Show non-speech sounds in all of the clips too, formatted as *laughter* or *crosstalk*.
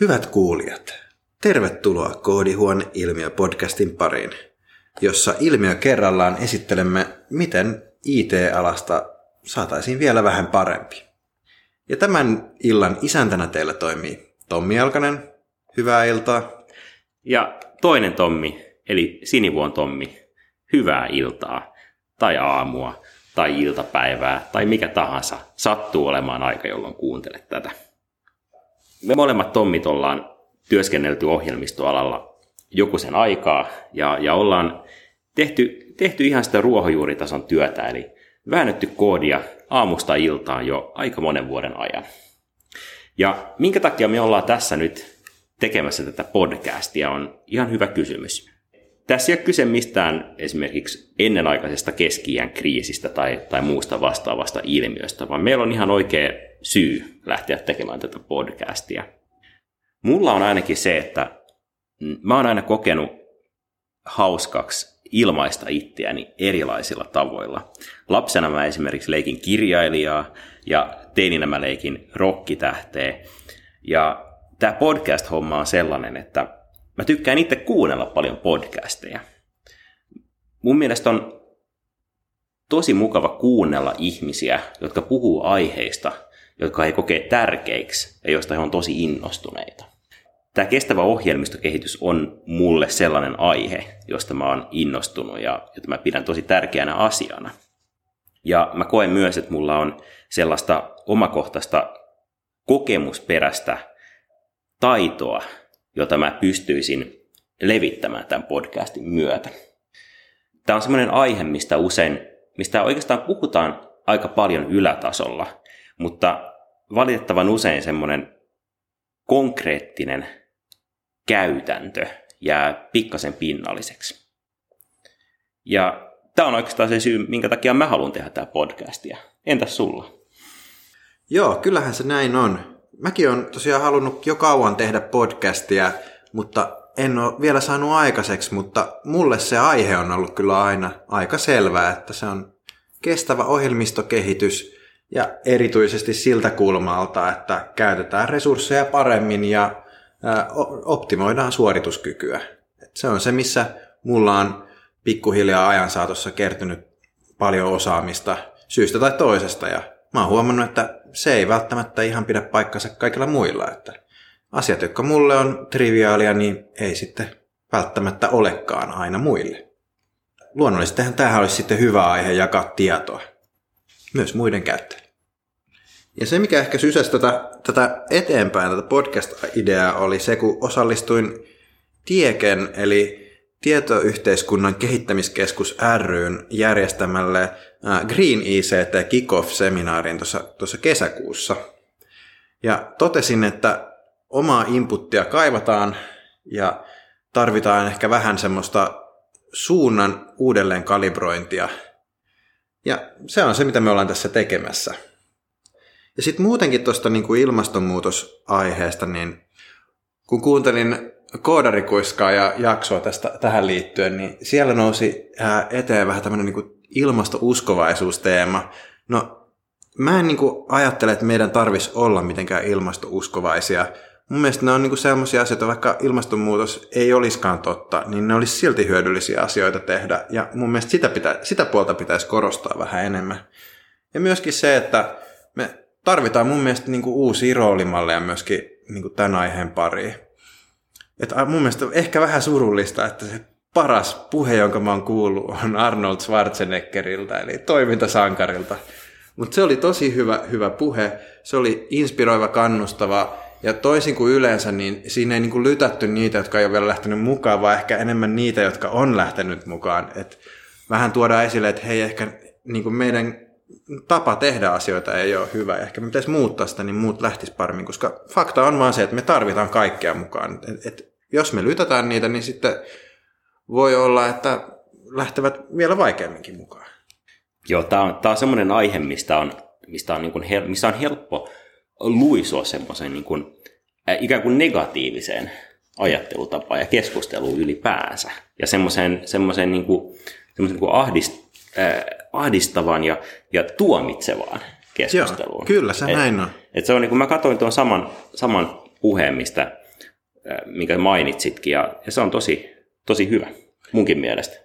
Hyvät kuulijat, tervetuloa Koodihuone ilmiö-podcastin pariin, jossa ilmiö kerrallaan esittelemme, miten IT-alasta saataisiin vielä vähän parempi. Ja tämän illan isäntänä teillä toimii Tommi Alkanen. Hyvää iltaa. Ja toinen Tommi, eli Sinivuon Tommi. Hyvää iltaa, tai aamua, tai iltapäivää, tai mikä tahansa sattuu olemaan aika, jolloin kuuntelet tätä. Me molemmat Tommit ollaan työskennelty ohjelmistoalalla joku sen aikaa ja, ja ollaan tehty, tehty ihan sitä ruohonjuuritason työtä, eli väännetty koodia aamusta iltaan jo aika monen vuoden ajan. Ja minkä takia me ollaan tässä nyt tekemässä tätä podcastia on ihan hyvä kysymys. Tässä ei ole kyse mistään esimerkiksi ennenaikaisesta keski kriisistä tai, tai muusta vastaavasta ilmiöstä, vaan meillä on ihan oikea syy lähteä tekemään tätä podcastia. Mulla on ainakin se, että mä oon aina kokenut hauskaksi ilmaista itseäni erilaisilla tavoilla. Lapsena mä esimerkiksi leikin kirjailijaa ja teininä mä leikin rokkitähteä. Ja tämä podcast-homma on sellainen, että mä tykkään itse kuunnella paljon podcasteja. Mun mielestä on tosi mukava kuunnella ihmisiä, jotka puhuu aiheista, jotka ei kokee tärkeiksi ja joista he on tosi innostuneita. Tämä kestävä ohjelmistokehitys on mulle sellainen aihe, josta mä oon innostunut ja jota mä pidän tosi tärkeänä asiana. Ja mä koen myös, että mulla on sellaista omakohtaista kokemusperäistä taitoa, jota mä pystyisin levittämään tämän podcastin myötä. Tämä on semmoinen aihe, mistä usein, mistä oikeastaan puhutaan aika paljon ylätasolla, mutta valitettavan usein semmoinen konkreettinen käytäntö jää pikkasen pinnalliseksi. Ja tämä on oikeastaan se syy, minkä takia mä haluan tehdä tämä podcastia. Entäs sulla? Joo, kyllähän se näin on mäkin olen tosiaan halunnut jo kauan tehdä podcastia, mutta en ole vielä saanut aikaiseksi, mutta mulle se aihe on ollut kyllä aina aika selvää, että se on kestävä ohjelmistokehitys ja erityisesti siltä kulmalta, että käytetään resursseja paremmin ja optimoidaan suorituskykyä. Se on se, missä mulla on pikkuhiljaa ajan saatossa kertynyt paljon osaamista syystä tai toisesta ja mä oon huomannut, että se ei välttämättä ihan pidä paikkansa kaikilla muilla. Että asiat, jotka mulle on triviaalia, niin ei sitten välttämättä olekaan aina muille. Luonnollisestihan tähän olisi sitten hyvä aihe jakaa tietoa. Myös muiden käyttäjille. Ja se, mikä ehkä sysäsi tätä, tätä eteenpäin, tätä podcast-ideaa, oli se, kun osallistuin Tieken, eli Tietoyhteiskunnan kehittämiskeskus ryn järjestämälle Green ICT Kickoff-seminaariin tuossa kesäkuussa. Ja totesin, että omaa inputtia kaivataan ja tarvitaan ehkä vähän semmoista suunnan uudelleen kalibrointia. Ja se on se, mitä me ollaan tässä tekemässä. Ja sitten muutenkin tuosta niin ilmastonmuutosaiheesta, niin kun kuuntelin koodarikuiskaa ja jaksoa tästä, tähän liittyen, niin siellä nousi eteen vähän tämmöinen niin ilmastouskovaisuusteema. No, mä en niin kuin ajattele, että meidän tarvisi olla mitenkään ilmastouskovaisia. Mun mielestä ne on niin sellaisia asioita, vaikka ilmastonmuutos ei olisikaan totta, niin ne olisi silti hyödyllisiä asioita tehdä. Ja mun mielestä sitä, pitä, sitä puolta pitäisi korostaa vähän enemmän. Ja myöskin se, että me tarvitaan mun mielestä niin kuin uusia roolimalleja myöskin niin kuin tämän aiheen pariin. Että mun mielestä ehkä vähän surullista, että se paras puhe, jonka mä oon kuullut, on Arnold Schwarzeneggerilta, eli toimintasankarilta. Mutta se oli tosi hyvä, hyvä puhe, se oli inspiroiva, kannustava, ja toisin kuin yleensä, niin siinä ei niin kuin lytätty niitä, jotka ei ole vielä lähtenyt mukaan, vaan ehkä enemmän niitä, jotka on lähtenyt mukaan. Et vähän tuodaan esille, että hei, ehkä niin kuin meidän tapa tehdä asioita ei ole hyvä. Ehkä me pitäisi muuttaa sitä, niin muut lähtis paremmin, koska fakta on vaan se, että me tarvitaan kaikkea mukaan. Et, et, jos me lytätään niitä, niin sitten voi olla, että lähtevät vielä vaikeamminkin mukaan. Joo, tämä on, on semmoinen aihe, mistä on, mistä on, niin kuin hel, missä on helppo luisua semmoisen niin kuin, äh, ikään kuin negatiiviseen ajattelutapaan ja keskusteluun ylipäänsä. Ja semmoisen, semmoisen, niin kuin, semmoisen niin kuin ahdist, äh, ahdistavan ja, ja tuomitsevaan keskusteluun. Joo, kyllä se et, näin on. Et se on niin kuin mä katsoin tuon saman, saman puheen, mistä, minkä mainitsitkin, ja, ja se on tosi, tosi hyvä munkin mielestä.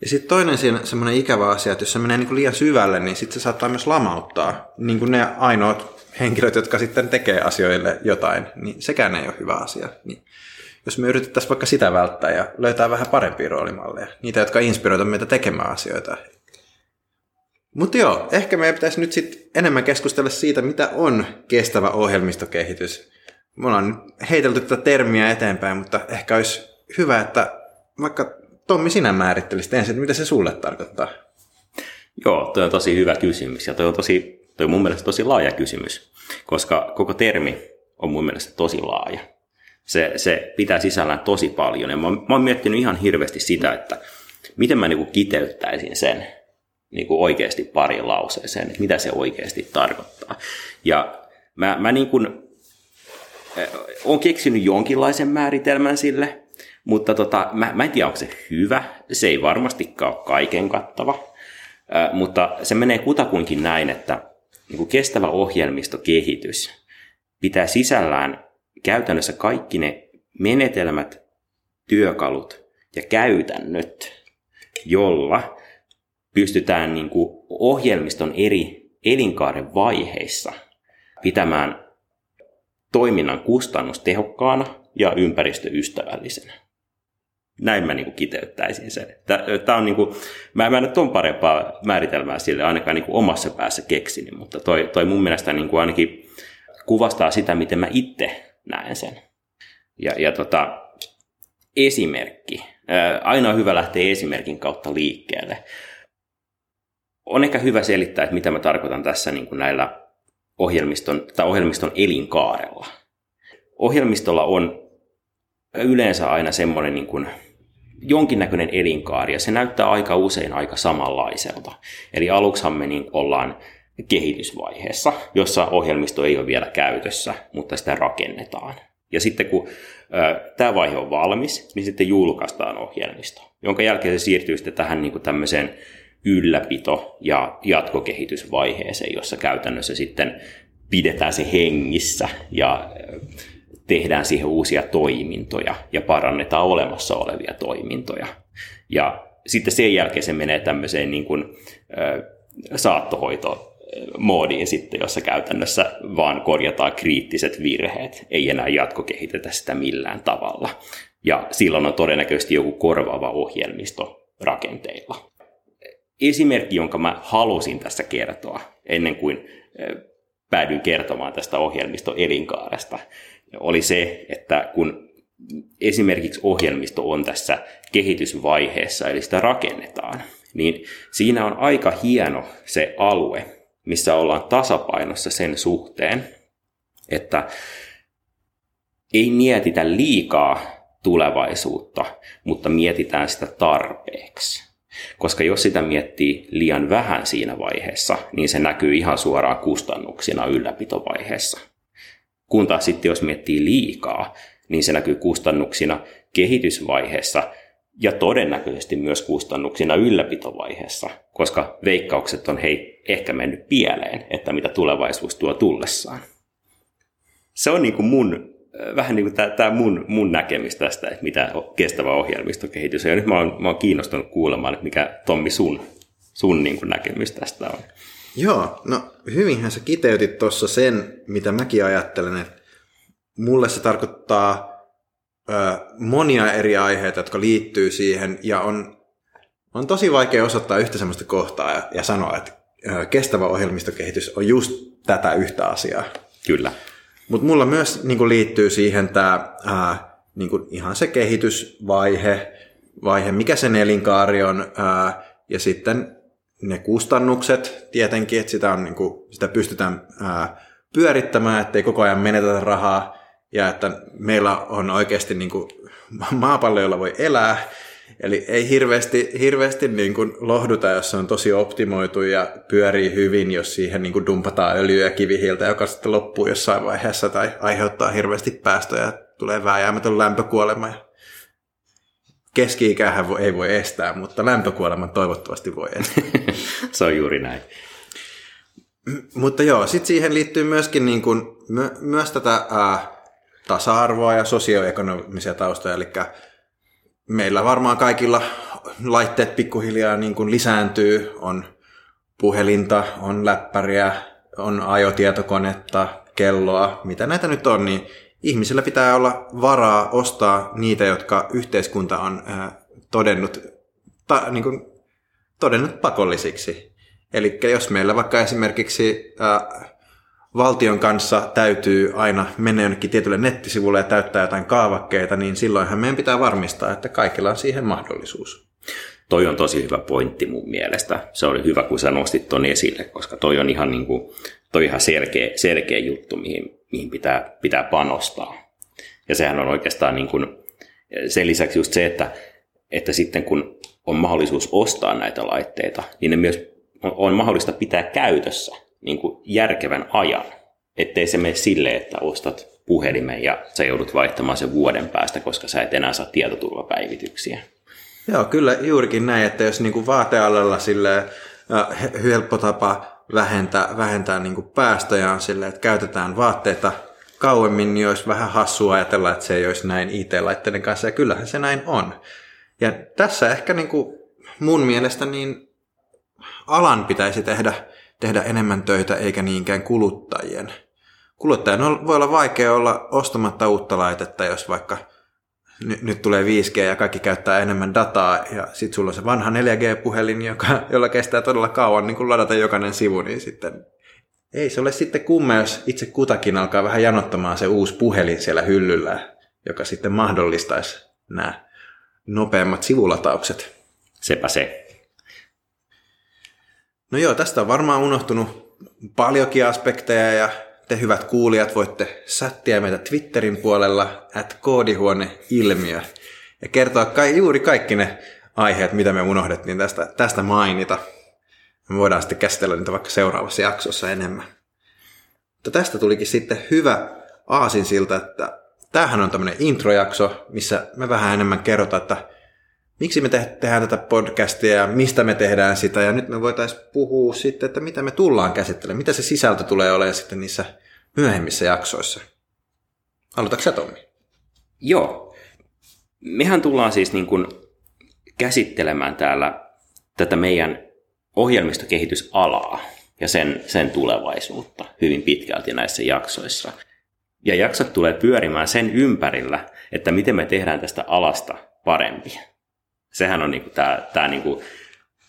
Ja sitten toinen siinä semmoinen ikävä asia, että jos se menee niin kuin liian syvälle, niin sitten se saattaa myös lamauttaa. Niin kuin ne ainoat henkilöt, jotka sitten tekee asioille jotain, niin sekään ei ole hyvä asia. Niin jos me yritettäisiin vaikka sitä välttää ja löytää vähän parempia roolimalleja, niitä, jotka inspiroivat meitä tekemään asioita. Mutta joo, ehkä meidän pitäisi nyt sitten enemmän keskustella siitä, mitä on kestävä ohjelmistokehitys. Me ollaan heitelty tätä termiä eteenpäin, mutta ehkä olisi hyvä, että vaikka Tommi sinä määrittelisit ensin, että mitä se sulle tarkoittaa. Joo, tuo on tosi hyvä kysymys ja tuo on, tosi, toi on mun mielestä tosi laaja kysymys, koska koko termi on mun mielestä tosi laaja. Se, se pitää sisällään tosi paljon ja mä, mä oon miettinyt ihan hirveästi sitä, että miten mä niinku kiteyttäisin sen niinku oikeasti pari lauseeseen, että mitä se oikeasti tarkoittaa. Ja mä, mä niin kuin, olen keksinyt jonkinlaisen määritelmän sille, mutta tota, mä, mä en tiedä, onko se hyvä. Se ei varmastikaan ole kaiken kattava. Äh, mutta se menee kutakuinkin näin, että niin kuin kestävä ohjelmistokehitys pitää sisällään käytännössä kaikki ne menetelmät, työkalut ja käytännöt, jolla pystytään niin kuin ohjelmiston eri elinkaaren vaiheissa pitämään toiminnan kustannustehokkaana ja ympäristöystävällisenä näin mä niin kuin kiteyttäisin sen. Tämä on niin kuin, mä, mä en ole parempaa määritelmää sille ainakaan niin kuin omassa päässä keksinyt, mutta toi, toi mun mielestä niin kuin ainakin kuvastaa sitä, miten mä itse näen sen. Ja, ja tota, esimerkki. Aina on hyvä lähteä esimerkin kautta liikkeelle. On ehkä hyvä selittää, että mitä mä tarkoitan tässä niin kuin näillä ohjelmiston, tai ohjelmiston elinkaarella. Ohjelmistolla on yleensä aina semmoinen niin kuin jonkinnäköinen elinkaari, ja se näyttää aika usein aika samanlaiselta. Eli aluksihan me niin ollaan kehitysvaiheessa, jossa ohjelmisto ei ole vielä käytössä, mutta sitä rakennetaan. Ja sitten kun tämä vaihe on valmis, niin sitten julkaistaan ohjelmisto, jonka jälkeen se siirtyy sitten tähän niin kuin tämmöiseen ylläpito- ja jatkokehitysvaiheeseen, jossa käytännössä sitten pidetään se hengissä ja tehdään siihen uusia toimintoja ja parannetaan olemassa olevia toimintoja. Ja sitten sen jälkeen se menee tämmöiseen niin kuin, saattohoitomoodiin sitten, jossa käytännössä vaan korjataan kriittiset virheet, ei enää jatkokehitetä sitä millään tavalla. Ja silloin on todennäköisesti joku korvaava ohjelmisto rakenteilla. Esimerkki, jonka mä halusin tässä kertoa ennen kuin päädyin kertomaan tästä ohjelmiston elinkaaresta, oli se, että kun esimerkiksi ohjelmisto on tässä kehitysvaiheessa, eli sitä rakennetaan, niin siinä on aika hieno se alue, missä ollaan tasapainossa sen suhteen, että ei mietitä liikaa tulevaisuutta, mutta mietitään sitä tarpeeksi. Koska jos sitä miettii liian vähän siinä vaiheessa, niin se näkyy ihan suoraan kustannuksina ylläpitovaiheessa. Kun taas sitten jos miettii liikaa, niin se näkyy kustannuksina kehitysvaiheessa ja todennäköisesti myös kustannuksina ylläpitovaiheessa, koska veikkaukset on hei ehkä mennyt pieleen, että mitä tulevaisuus tuo tullessaan. Se on niin kuin mun, vähän niin kuin tämä, mun, mun näkemys tästä, että mitä kestävä ohjelmistokehitys on. Ja nyt mä oon, mä oon kiinnostunut kuulemaan, että mikä Tommi sun, sun niin kuin näkemys tästä on. Joo, no hyvinhän sä kiteytit tuossa sen, mitä mäkin ajattelen, että mulle se tarkoittaa ö, monia eri aiheita, jotka liittyy siihen, ja on, on tosi vaikea osoittaa yhtä sellaista kohtaa ja, ja sanoa, että ö, kestävä ohjelmistokehitys on just tätä yhtä asiaa. Kyllä. Mutta mulla myös niin liittyy siihen tämä niin ihan se kehitysvaihe, vaihe, mikä sen elinkaari on, ää, ja sitten ne kustannukset tietenkin, että sitä, on, niin kuin, sitä pystytään ää, pyörittämään, ettei koko ajan menetetä rahaa ja että meillä on oikeasti niin kuin, maapallo, jolla voi elää. Eli ei hirveästi, hirveästi niin kuin lohduta, jos se on tosi optimoitu ja pyörii hyvin, jos siihen niin kuin dumpataan öljyä ja kivihiiltä, joka sitten loppuu jossain vaiheessa tai aiheuttaa hirveästi päästöjä, tulee vääjäämätön lämpökuolema ja keski-ikähän ei voi estää, mutta lämpökuoleman toivottavasti voi estää. *laughs* Se on juuri näin. Mutta joo, sitten siihen liittyy myöskin niin kuin, my, myös tätä ää, tasa-arvoa ja sosioekonomisia taustoja, eli meillä varmaan kaikilla laitteet pikkuhiljaa niin kuin lisääntyy, on puhelinta, on läppäriä, on ajotietokonetta, kelloa, mitä näitä nyt on, niin ihmisillä pitää olla varaa ostaa niitä, jotka yhteiskunta on äh, todennut, ta, niin kuin, todennut pakollisiksi. Eli jos meillä vaikka esimerkiksi äh, valtion kanssa täytyy aina mennä jonnekin tietylle nettisivulle ja täyttää jotain kaavakkeita, niin silloinhan meidän pitää varmistaa, että kaikilla on siihen mahdollisuus. Toi on tosi hyvä pointti mun mielestä. Se oli hyvä, kun sä nostit ton esille, koska toi on ihan, niin kuin, toi ihan selkeä, selkeä juttu, mihin, mihin pitää, pitää panostaa. Ja sehän on oikeastaan niin kuin, sen lisäksi just se, että, että sitten kun on mahdollisuus ostaa näitä laitteita, niin ne myös on mahdollista pitää käytössä niin kuin järkevän ajan, ettei se mene silleen, että ostat puhelimen ja sä joudut vaihtamaan sen vuoden päästä, koska sä et enää saa tietoturvapäivityksiä. Joo, kyllä juurikin näin, että jos niin kuin vaatealalla sille äh, helppo tapa vähentää, vähentää niin kuin päästöjä on sille, että käytetään vaatteita kauemmin, niin olisi vähän hassua ajatella, että se ei olisi näin IT-laitteiden kanssa, ja kyllähän se näin on. Ja tässä ehkä niin kuin mun mielestä niin alan pitäisi tehdä tehdä enemmän töitä eikä niinkään kuluttajien. Kuluttajan voi olla vaikea olla ostamatta uutta laitetta, jos vaikka nyt, tulee 5G ja kaikki käyttää enemmän dataa ja sitten sulla on se vanha 4G-puhelin, joka, jolla kestää todella kauan niin kun ladata jokainen sivu, niin sitten ei se ole sitten kumme, jos itse kutakin alkaa vähän janottamaan se uusi puhelin siellä hyllyllä, joka sitten mahdollistaisi nämä nopeammat sivulataukset. Sepä se. No joo, tästä on varmaan unohtunut paljonkin aspekteja ja te hyvät kuulijat voitte sättiä meitä Twitterin puolella at koodihuone-ilmiö ja kertoa kai, juuri kaikki ne aiheet, mitä me unohdettiin tästä, tästä mainita. Me voidaan sitten käsitellä niitä vaikka seuraavassa jaksossa enemmän. Mutta tästä tulikin sitten hyvä aasinsilta, että tämähän on tämmöinen introjakso, missä me vähän enemmän kerrotaan, että miksi me te- tehdään tätä podcastia ja mistä me tehdään sitä. Ja nyt me voitaisiin puhua sitten, että mitä me tullaan käsittelemään, mitä se sisältö tulee olemaan sitten niissä myöhemmissä jaksoissa. Aloitatko sä Tommi? Joo. Mehän tullaan siis niin kuin käsittelemään täällä tätä meidän ohjelmistokehitysalaa ja sen, sen tulevaisuutta hyvin pitkälti näissä jaksoissa. Ja jaksot tulee pyörimään sen ympärillä, että miten me tehdään tästä alasta parempi. Sehän on niinku tämä tää niinku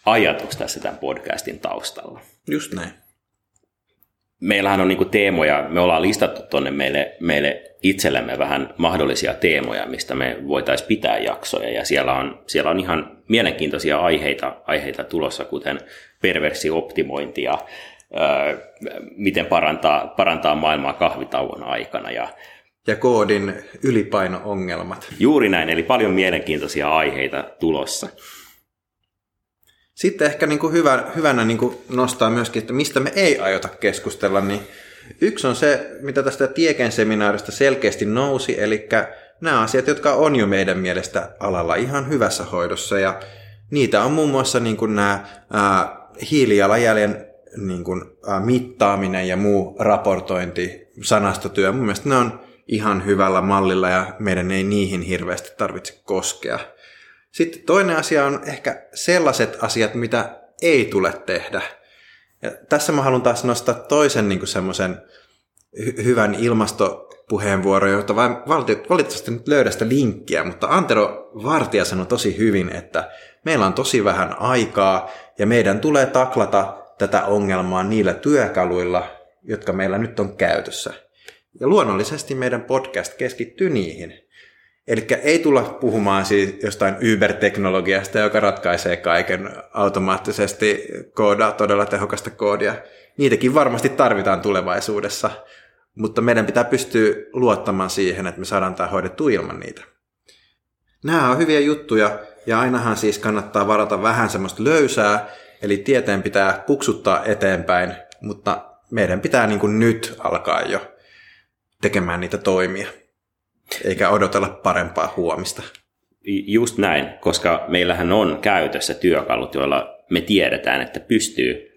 ajatus tässä tämän podcastin taustalla. Just näin. Meillähän on niinku teemoja, me ollaan listattu tuonne meille, meille itsellemme vähän mahdollisia teemoja, mistä me voitaisiin pitää jaksoja, ja siellä on, siellä on ihan mielenkiintoisia aiheita, aiheita tulossa, kuten perversioptimointi ja öö, miten parantaa, parantaa maailmaa kahvitauon aikana, ja ja koodin ylipaino-ongelmat. Juuri näin, eli paljon mielenkiintoisia aiheita tulossa. Sitten ehkä niin kuin hyvä, hyvänä niin kuin nostaa myöskin, että mistä me ei aiota keskustella, niin yksi on se, mitä tästä Tieken seminaarista selkeästi nousi, eli nämä asiat, jotka on jo meidän mielestä alalla ihan hyvässä hoidossa, ja niitä on muun muassa niin kuin nämä ää, hiilijalanjäljen niin kuin, ää, mittaaminen ja muu raportointi, sanastotyö. Mun mielestä ne on ihan hyvällä mallilla ja meidän ei niihin hirveästi tarvitse koskea. Sitten toinen asia on ehkä sellaiset asiat, mitä ei tule tehdä. Ja tässä mä haluan taas nostaa toisen niin semmoisen hy- hyvän ilmastopuheenvuoron, jota valitettavasti nyt löydä sitä linkkiä, mutta Antero Vartija sanoi tosi hyvin, että meillä on tosi vähän aikaa ja meidän tulee taklata tätä ongelmaa niillä työkaluilla, jotka meillä nyt on käytössä. Ja luonnollisesti meidän podcast keskittyy niihin. Eli ei tulla puhumaan siis jostain Uber-teknologiasta, joka ratkaisee kaiken automaattisesti, koodaa todella tehokasta koodia. Niitäkin varmasti tarvitaan tulevaisuudessa, mutta meidän pitää pystyä luottamaan siihen, että me saadaan tämä hoidettua ilman niitä. Nämä on hyviä juttuja, ja ainahan siis kannattaa varata vähän semmoista löysää, eli tieteen pitää puksuttaa eteenpäin, mutta meidän pitää niin kuin nyt alkaa jo tekemään niitä toimia, eikä odotella parempaa huomista. Just näin, koska meillähän on käytössä työkalut, joilla me tiedetään, että pystyy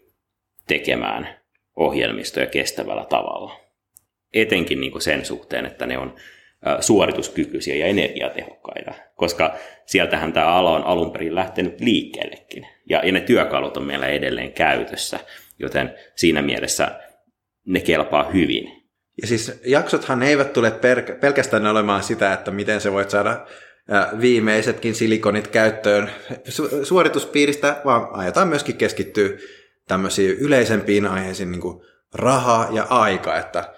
tekemään ohjelmistoja kestävällä tavalla. Etenkin niin kuin sen suhteen, että ne on suorituskykyisiä ja energiatehokkaita, koska sieltähän tämä ala on alun perin lähtenyt liikkeellekin. Ja, ja ne työkalut on meillä edelleen käytössä, joten siinä mielessä ne kelpaa hyvin. Ja siis jaksothan eivät tule pelkästään olemaan sitä, että miten se voit saada viimeisetkin silikonit käyttöön su- suorituspiiristä, vaan aiotaan myöskin keskittyä tämmöisiin yleisempiin aiheisiin, niin kuin raha ja aika, että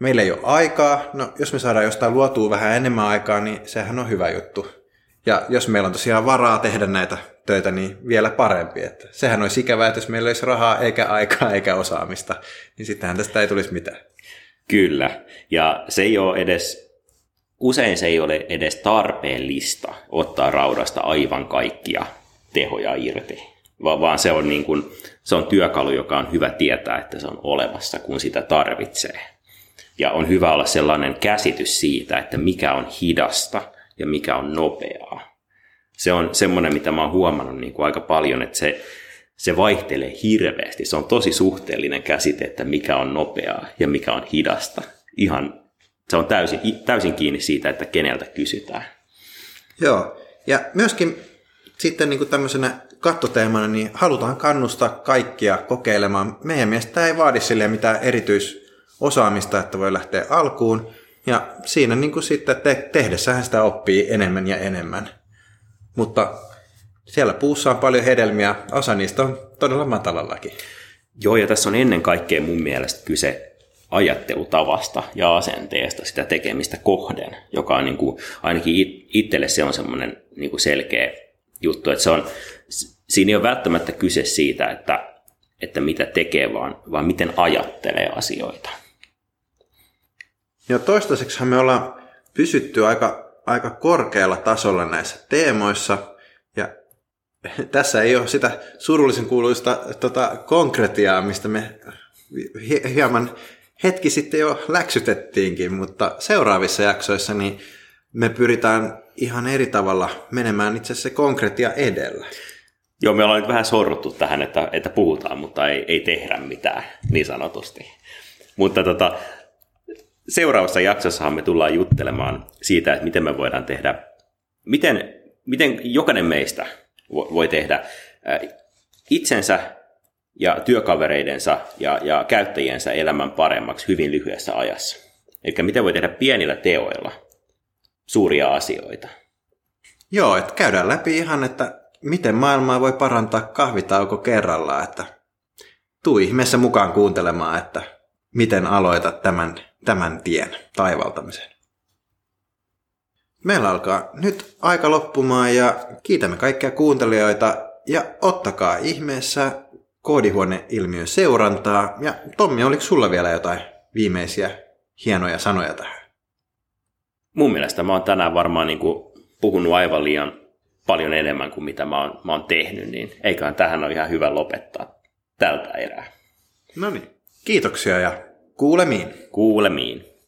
meillä ei ole aikaa, no jos me saadaan jostain luotua vähän enemmän aikaa, niin sehän on hyvä juttu. Ja jos meillä on tosiaan varaa tehdä näitä töitä, niin vielä parempi. Että sehän olisi ikävää, että jos meillä olisi rahaa eikä aikaa eikä osaamista, niin sittenhän tästä ei tulisi mitään. Kyllä, ja se ei ole edes, usein se ei ole edes tarpeellista ottaa raudasta aivan kaikkia tehoja irti, vaan se on, niin kuin, se on työkalu, joka on hyvä tietää, että se on olemassa, kun sitä tarvitsee. Ja on hyvä olla sellainen käsitys siitä, että mikä on hidasta ja mikä on nopeaa. Se on semmoinen, mitä mä oon huomannut niin kuin aika paljon, että se, se vaihtelee hirveästi. Se on tosi suhteellinen käsite, että mikä on nopeaa ja mikä on hidasta. Ihan, se on täysin, täysin kiinni siitä, että keneltä kysytään. Joo, ja myöskin sitten niin kuin tämmöisenä kattoteemana, niin halutaan kannustaa kaikkia kokeilemaan. Meidän mielestä ei vaadi sille mitään erityisosaamista, että voi lähteä alkuun. Ja siinä niin kuin sitten te- tehdessähän sitä oppii enemmän ja enemmän. Mutta siellä puussa on paljon hedelmiä, osa niistä on todella matalallakin. Joo, ja tässä on ennen kaikkea mun mielestä kyse ajattelutavasta ja asenteesta sitä tekemistä kohden, joka on niin kuin, ainakin itselle se on semmoinen niin kuin selkeä juttu, että se on, siinä ei ole välttämättä kyse siitä, että, että mitä tekee, vaan, vaan miten ajattelee asioita. Ja toistaiseksi me ollaan pysytty aika, aika korkealla tasolla näissä teemoissa, *laughs* tässä ei ole sitä surullisen kuuluista tota, konkretiaa, mistä me hieman hetki sitten jo läksytettiinkin, mutta seuraavissa jaksoissa niin me pyritään ihan eri tavalla menemään itse asiassa konkretia edellä. Joo, me ollaan nyt vähän sorruttu tähän, että, että puhutaan, mutta ei, ei tehdä mitään, niin sanotusti. Mutta tota, seuraavassa jaksossahan me tullaan juttelemaan siitä, että miten me voidaan tehdä, miten, miten jokainen meistä voi tehdä itsensä ja työkavereidensa ja, ja käyttäjiensä elämän paremmaksi hyvin lyhyessä ajassa. Eli miten voi tehdä pienillä teoilla suuria asioita. Joo, että käydään läpi ihan, että miten maailmaa voi parantaa kahvitauko kerrallaan, että tuu ihmeessä mukaan kuuntelemaan, että miten aloitat tämän, tämän tien taivaltamisen. Meillä alkaa nyt aika loppumaan ja kiitämme kaikkia kuuntelijoita ja ottakaa ihmeessä koodihuoneilmiön seurantaa. Ja Tommi, oliko sulla vielä jotain viimeisiä hienoja sanoja tähän? Mun mielestä mä oon tänään varmaan niin kuin puhunut aivan liian paljon enemmän kuin mitä mä oon, mä oon tehnyt, niin eiköhän tähän ole ihan hyvä lopettaa tältä erää. No niin, kiitoksia ja kuulemiin. Kuulemiin.